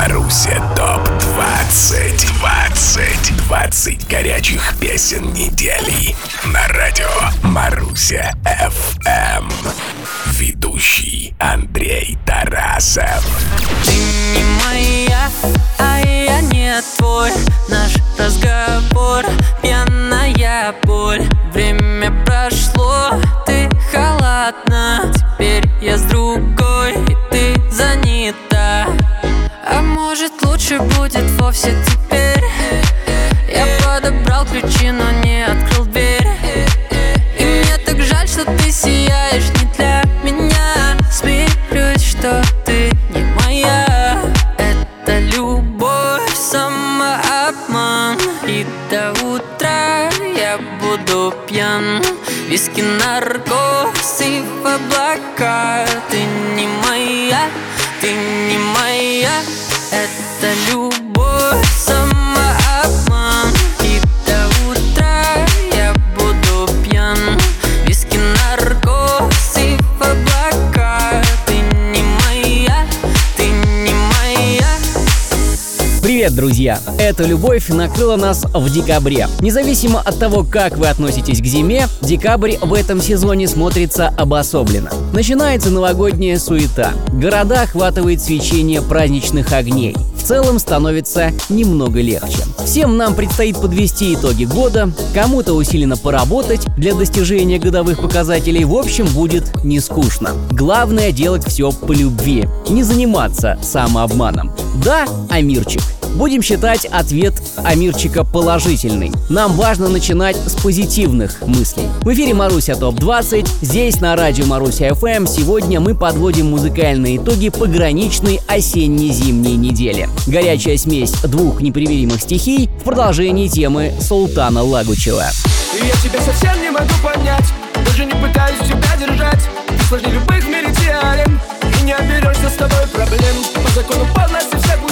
Маруся ТОП-20 20 20 горячих песен недели. На радио Маруся ФМ Ведущий Андрей Тарасов. Ты не моя, а я не твой. Наш разговор пьяная боль. Время прошло, ты холодна. Теперь я с другой, и ты занята лучше будет вовсе теперь. Я подобрал ключи, но не открыл дверь. И мне так жаль, что ты сияешь не для меня. Смирюсь, что ты не моя. Это любовь, самообман. И до утра я буду пьян. Виски, наркоз и в облака Привет, друзья! Эта любовь накрыла нас в декабре. Независимо от того, как вы относитесь к зиме, декабрь в этом сезоне смотрится обособленно. Начинается новогодняя суета. Города охватывает свечение праздничных огней. В целом становится немного легче. Всем нам предстоит подвести итоги года, кому-то усиленно поработать для достижения годовых показателей. В общем, будет не скучно. Главное делать все по любви, не заниматься самообманом. Да, Амирчик, Будем считать ответ Амирчика положительный. Нам важно начинать с позитивных мыслей. В эфире Маруся ТОП-20. Здесь на радио Маруся ФМ сегодня мы подводим музыкальные итоги пограничной осенне-зимней недели. Горячая смесь двух непримиримых стихий в продолжении темы Султана Лагучева. Я тебя совсем не могу понять Даже не пытаюсь тебя держать Ты сложнее любых в И не оберешься с тобой проблем По закону полности все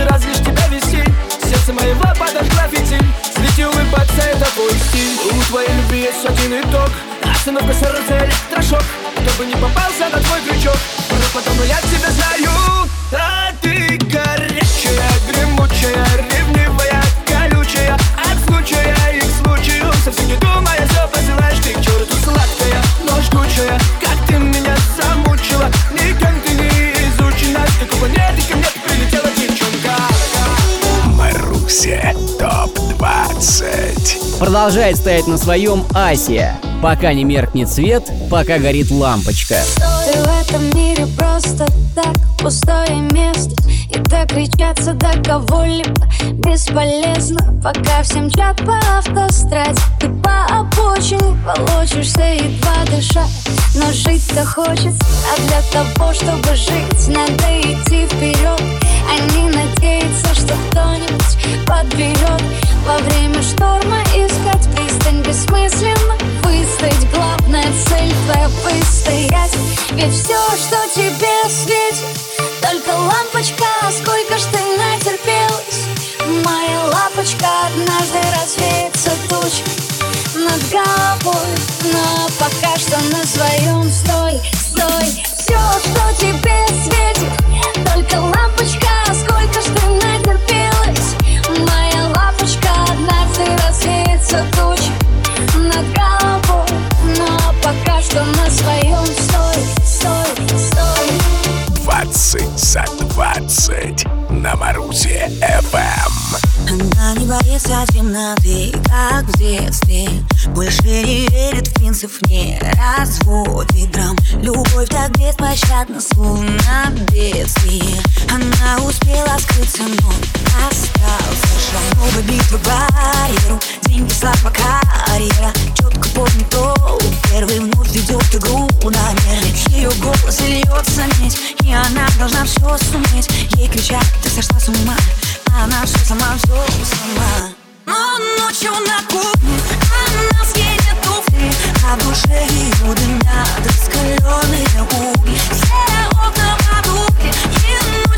каждый раз тебя вести? Сердце моего подожгла фитиль Слети улыбаться, это твой У твоей любви есть один итог. Остановка сердца, электрошок. Кто бы не попался на твой крючок. Но потом я тебя знаю Продолжает стоять на своем Асия. Пока не меркнет свет, пока горит лампочка. Ты в этом мире просто так пустое место докричаться до кого-либо. Бесполезно Пока всем чат по автостраде Ты по обочине волочишься едва дыша. Но жить-то хочется, а для того, чтобы жить Надо идти вперед, а не надеяться, что кто-нибудь подберет. Во время шторма искать пристань бессмысленно. Выстоять, главная цель твоя выстоять. Ведь все, что тебе светит Только лампочка, сколько ж ты натерпелась? Моя лапочка однажды развеется туча над головой Но пока что на своем стой, стой. Все, что тебе светит Только лампочка, сколько ж ты натерпелась? Моя лапочка однажды развеется туча над головой Но пока что на своем 20 на Марусе ФМ Она не боится темноты, как в детстве. Больше не верит в принцип, не разводит драм. Любовь так беспощадна, словно бедствие Она успела скрыться, но остался шаг Новая битва барьеру, деньги, слава, карьера. Четко помню то, первый вновь ведет игру намеренно Ее голос льется медь, и она должна все суметь. Ей кричат, ты сошла с ума, она все сама, все сама. Но ночью на кухне она съедет туфли А в душе ее дымят раскаленные угли. Все окна потухли, и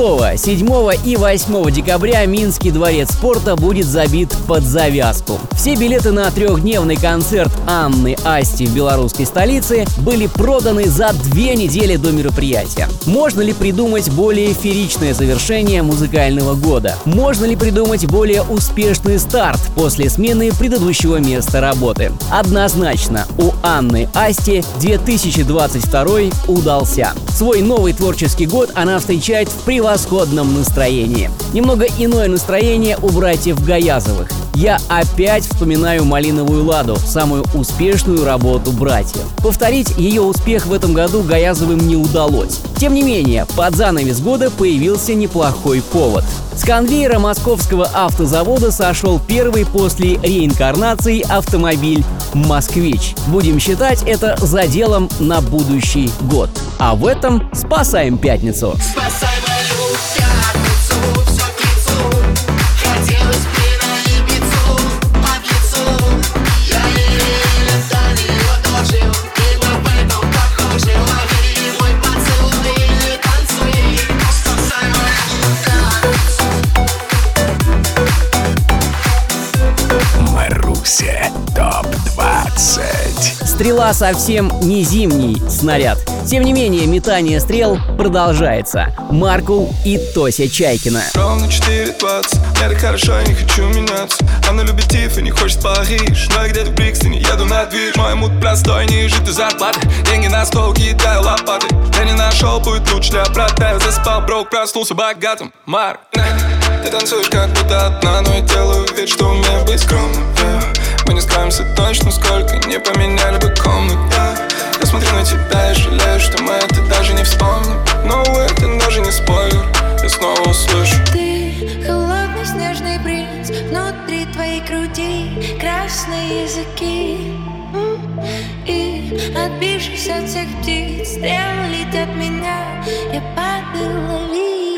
6, 7 и 8 декабря Минский дворец спорта будет забит под завязку. Все билеты на трехдневный концерт Анны Асти в белорусской столице были проданы за две недели до мероприятия. Можно ли придумать более фееричное завершение музыкального года? Можно ли придумать более успешный старт после смены предыдущего места работы? Однозначно, у Анны Асти 2022 удался. Свой новый творческий год она встречает в превосходном настроении. Немного иное настроение у братьев Гаязовых. Я опять вспоминаю «Малиновую ладу», самую успешную работу братьев. Повторить ее успех в этом году Гаязовым не удалось. Тем не менее, под занавес года появился неплохой повод. С конвейера московского автозавода сошел первый после реинкарнации автомобиль «Москвич». Будем считать это заделом на будущий год. А в этом спасаем пятницу. Спасай Стрела совсем не зимний снаряд. Тем не менее, метание стрел продолжается. Маркул и Тося Чайкина. Ровно 4.20, я хорошо, я не хочу меняться. Она любит Тиф и не хочет Париж. Но я где-то в Брикстоне, еду на движ. Мой мут простой, не жить зарплаты. Деньги на стол, кидаю лопаты. Я не нашел путь лучше для брата. Я заспал, брок, проснулся богатым. Марк, ты танцуешь как будто одна Но я делаю вид, что умею быть скромным. Мы не скроемся точно сколько Не поменяли бы комнату Я смотрю на тебя и жалею, что мы это даже не вспомним. Но это даже не спойлер Я снова услышу. Ты холодный снежный принц Внутри твоей груди красные языки. И отбившись от всех птиц Стрелы летят меня Я падаю, лови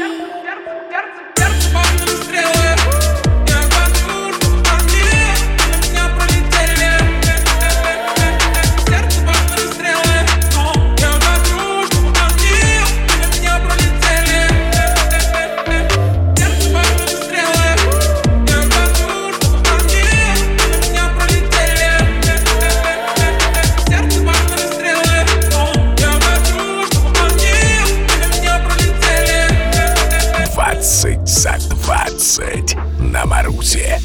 на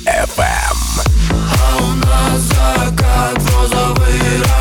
FM. Эм. А у нас закат розовый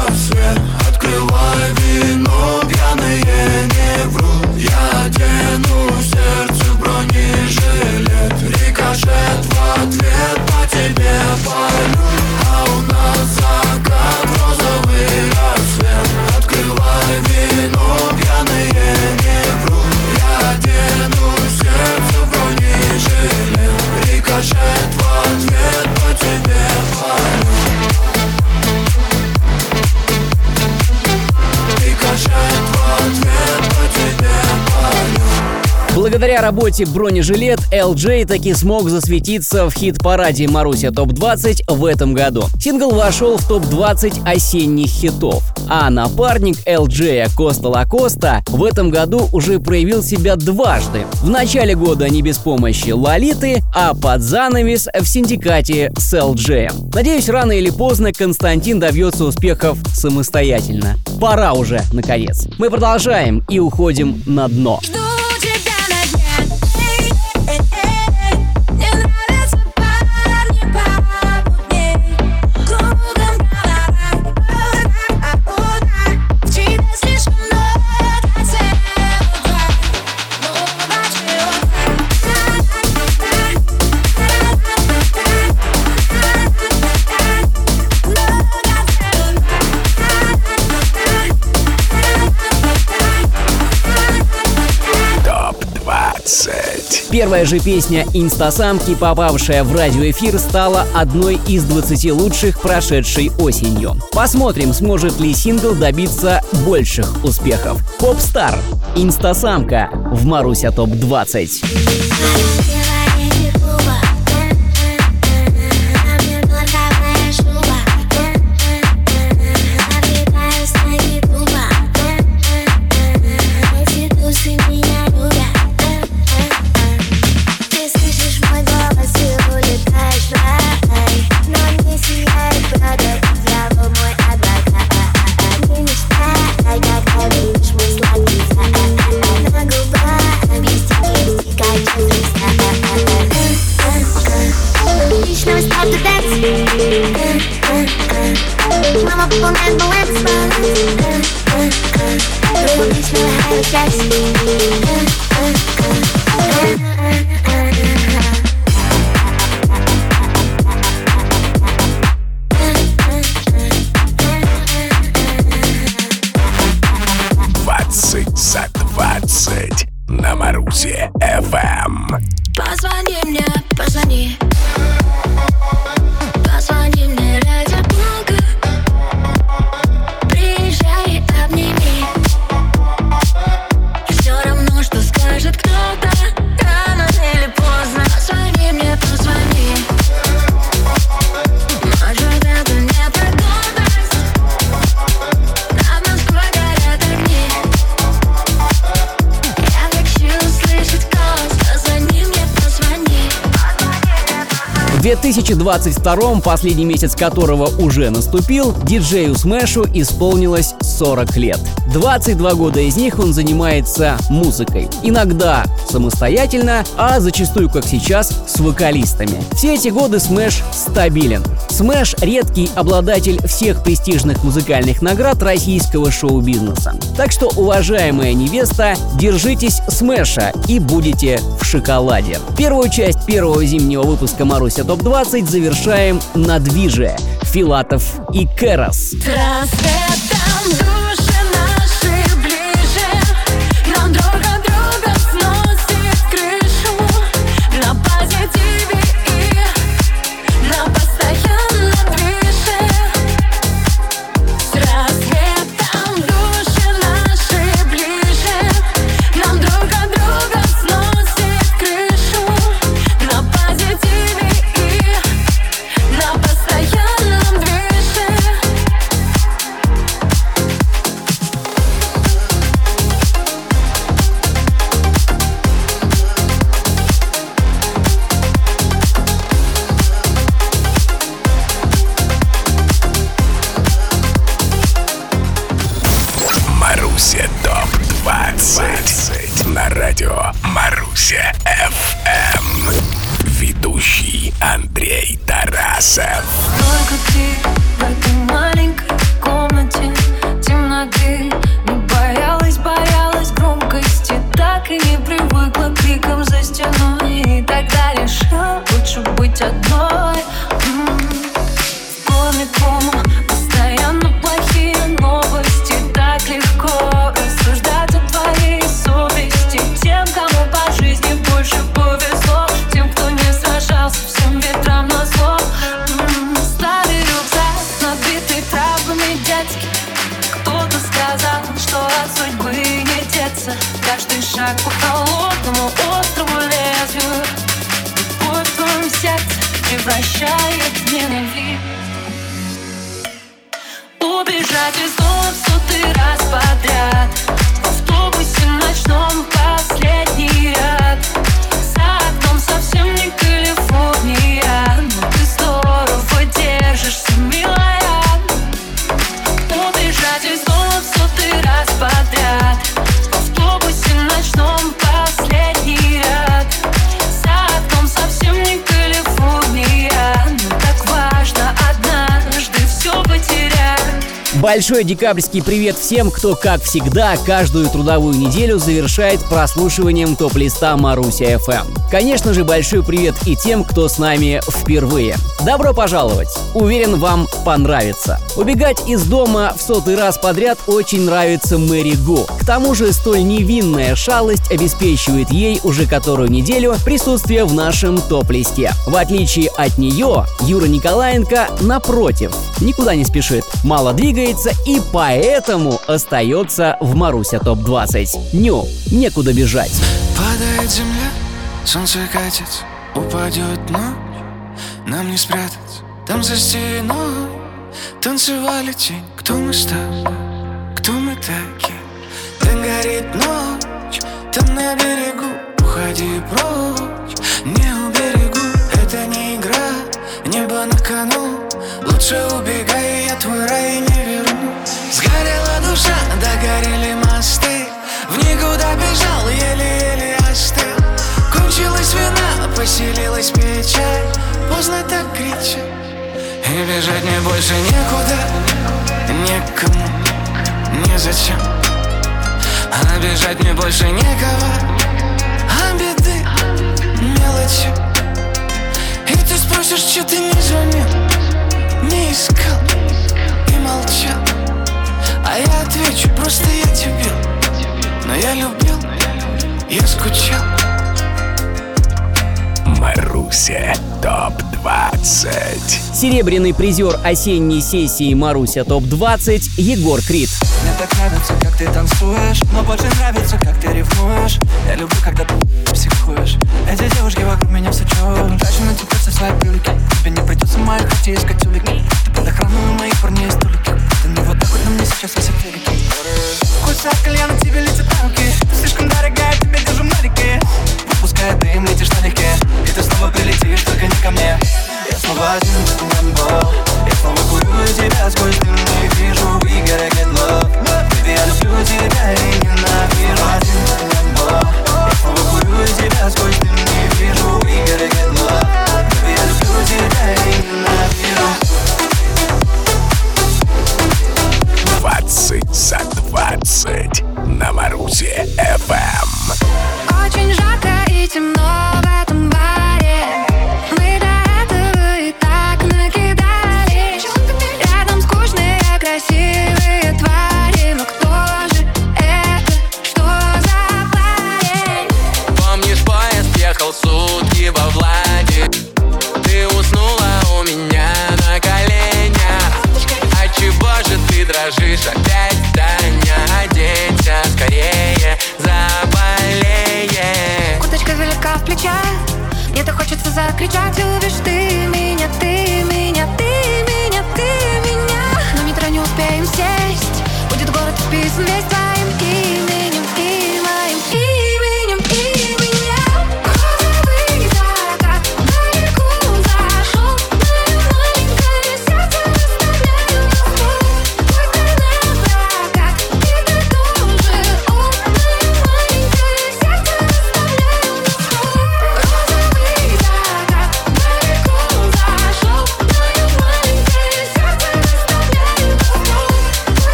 Благодаря работе бронежилет LJ таки смог засветиться в хит-параде Маруся ТОП-20 в этом году. Сингл вошел в ТОП-20 осенних хитов. А напарник LJ Коста Лакоста в этом году уже проявил себя дважды. В начале года не без помощи Лолиты, а под занавес в синдикате с LJ. Надеюсь, рано или поздно Константин добьется успехов самостоятельно. Пора уже, наконец. Мы продолжаем и уходим на дно. Жду Первая же песня «Инстасамки», попавшая в радиоэфир, стала одной из 20 лучших прошедшей осенью. Посмотрим, сможет ли сингл добиться больших успехов. Попстар «Инстасамка» в Маруся ТОП-20. 2022, последний месяц которого уже наступил, диджею Смэшу исполнилось 40 лет. 22 года из них он занимается музыкой. Иногда самостоятельно, а зачастую, как сейчас, с вокалистами. Все эти годы Смэш стабилен. Смэш — редкий обладатель всех престижных музыкальных наград российского шоу-бизнеса. Так что, уважаемая невеста, держитесь Смэша и будете в шоколаде. Первую часть первого зимнего выпуска Маруся ТОП-20 завершаем на движе. Филатов и Кэрос. Рассветом SF. останови Убежать из дома. Большой декабрьский привет всем, кто, как всегда, каждую трудовую неделю завершает прослушиванием топ-листа Маруся FM. Конечно же, большой привет и тем, кто с нами впервые. Добро пожаловать! Уверен, вам понравится. Убегать из дома в сотый раз подряд очень нравится Мэри Го. К тому же, столь невинная шалость обеспечивает ей уже которую неделю присутствие в нашем топ-листе. В отличие от нее, Юра Николаенко, напротив, никуда не спешит, мало двигается и поэтому остается в Маруся ТОП-20. Ню, некуда бежать. Падает земля, солнце катится, упадет ночь, нам не спрятать Там за стеной танцевали тень. Кто мы с тобой, кто мы такие? Там горит ночь, там на берегу Уходи прочь, не уберегу. Это не игра, небо на кону Лучше убегай, душа, догорели мосты. В никуда бежал, еле-еле остыл Кончилась вина, поселилась печаль. Поздно так кричать. И бежать мне больше некуда. Некому, незачем Обижать мне больше некого. А беды мелочи. И ты спросишь, что ты не звонил Не искал и молчал А я отвечу, просто я тебе. Но я любил, я скучал. Маруся ТОП-20 Серебряный призер осенней сессии Маруся ТОП-20 Егор Крид. Мне так нравится, как ты танцуешь Но больше нравится, как ты ревнуешь. Я люблю, когда ты психуешь. Эти девушки вокруг меня все чуют Трачу на тебя все свои привлеки Тебе не придется моих идти искать улики. Ты под охраной моих парней столики Ты не вот на мне сейчас висят велики Вкуса кальяна тебе летят на Ты слишком дорогая, тебе держу налики Выпуская дым, летишь налегке И ты снова прилетишь, только не ко мне. Я снова один в небо Я снова курю тебя сквозь дым. И вижу, we gotta get love. Baby, я люблю тебя и ненавижу. Один в небо Я снова курю тебя сквозь дым. И вижу, we gotta get love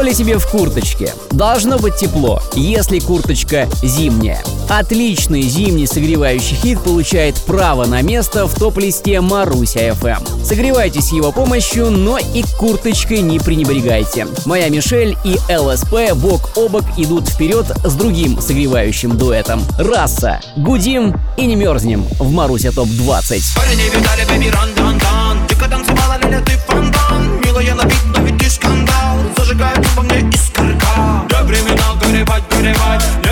Тепло ли тебе в курточке? Должно быть тепло, если курточка зимняя. Отличный зимний согревающий хит получает право на место в топ-листе Маруся FM. Согревайтесь его помощью, но и курточкой не пренебрегайте. Моя Мишель и ЛСП бок о бок идут вперед с другим согревающим дуэтом. Раса. Гудим и не мерзнем в Маруся ТОП-20. Парни видали, baby, run, dun, dun Дико танцевала, ты фонтан Милая на Не времена горевать, горевать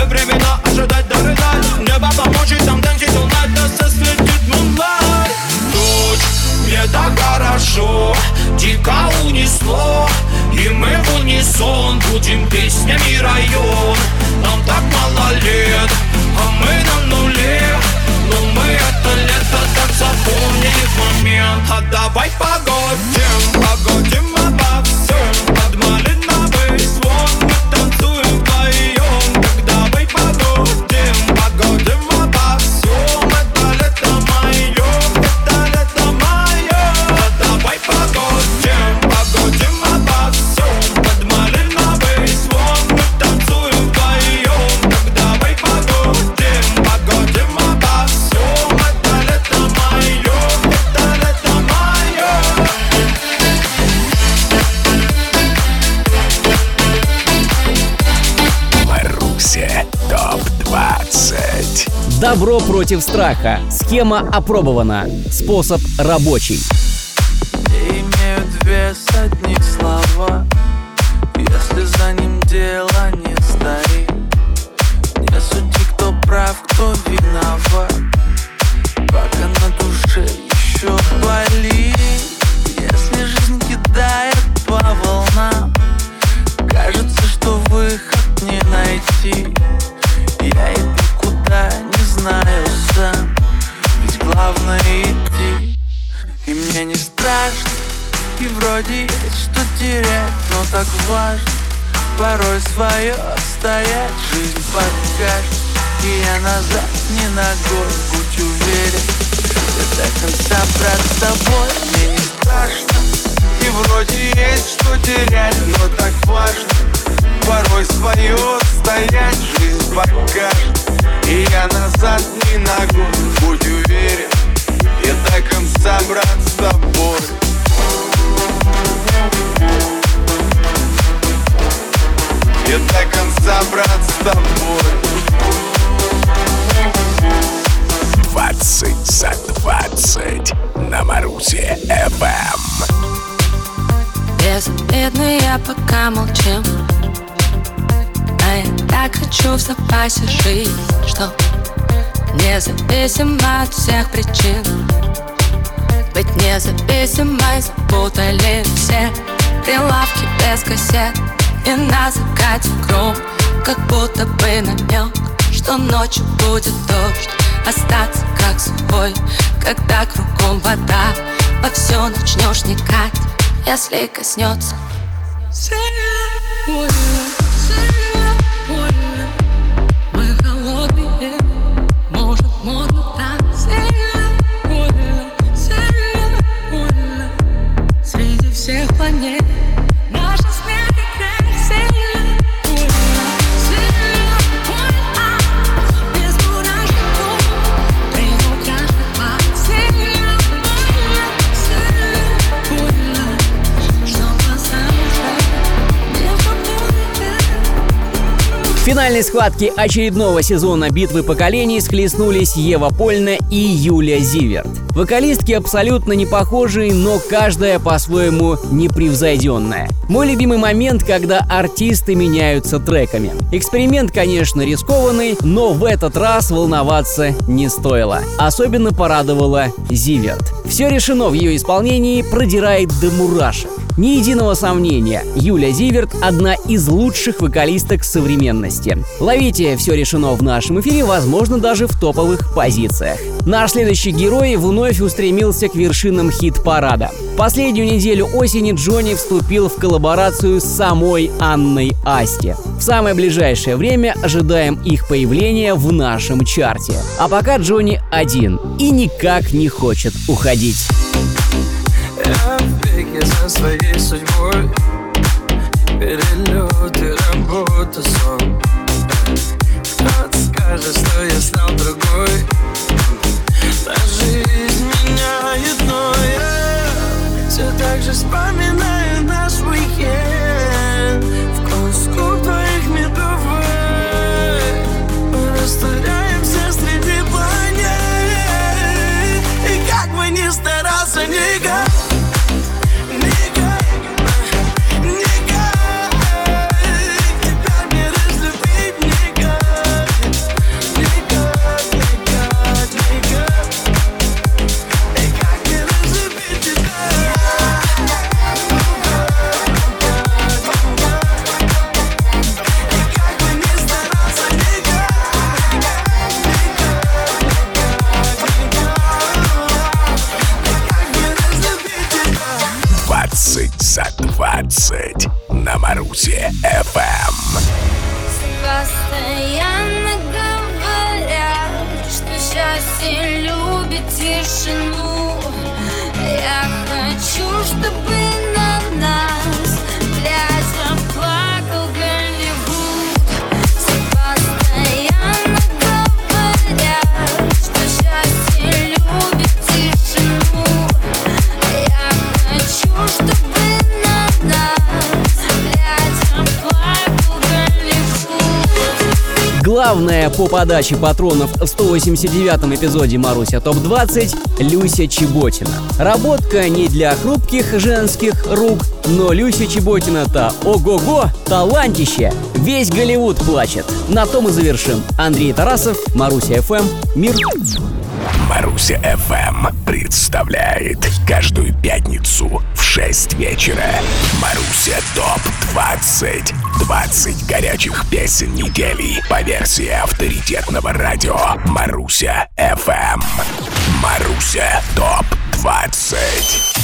против страха. Схема опробована. Способ рабочий. Но так важно Порой свое стоять жизнь покажет. И я назад не ногой, будь уверен Я до конца, брат, с тобой. Я до конца, брат, с тобой. 20 за 20 на Марусе ФМ. Безобидно я пока молчим. А я так хочу в запасе жизнь Что независимо от всех причин. Быть независимой запутали все Прилавки без кассет И на закате гром Как будто бы намек Что ночью будет дождь. Остаться как сухой Когда кругом вода. Во все начнешь никать Если коснется. Сильно, финальной схватке очередного сезона «Битвы поколений» схлестнулись Ева Польна и Юлия Зиверт. Вокалистки абсолютно не похожие, но каждая по-своему непревзойденная. Мой любимый момент, когда артисты меняются треками. Эксперимент, конечно, рискованный, но в этот раз волноваться не стоило. Особенно порадовала Зиверт. Все решено в ее исполнении продирает до мурашек. Ни единого сомнения, Юля Зиверт – одна из лучших вокалисток современности. Ловите «Все решено» в нашем эфире, возможно, даже в топовых позициях. Наш следующий герой вновь устремился к вершинам хит-парада. Последнюю неделю осени Джонни вступил в коллаборацию с самой Анной Асти. В самое ближайшее время ожидаем их появления в нашем чарте. А пока Джонни один и никак не хочет уходить. Я Перелеты, работа, сон Кто-то скажет, что я стал другой Та жизнь меняет, но я Все так же вспоминаю наш уикенд. Твоих медовых Главная по подаче патронов в 189-м эпизоде Маруся ТОП-20 Люся Чеботина. Работка не для хрупких женских рук, но Люся Чеботина-то ого-го, талантище! Весь Голливуд плачет. На том и завершим. Андрей Тарасов, Маруся ФМ, Мир. Маруся ФМ представляет каждую пятницу в 6 вечера. Маруся ТОП 20 20 горячих песен недели по версии авторитетного радио Маруся ФМ Маруся ТОП 20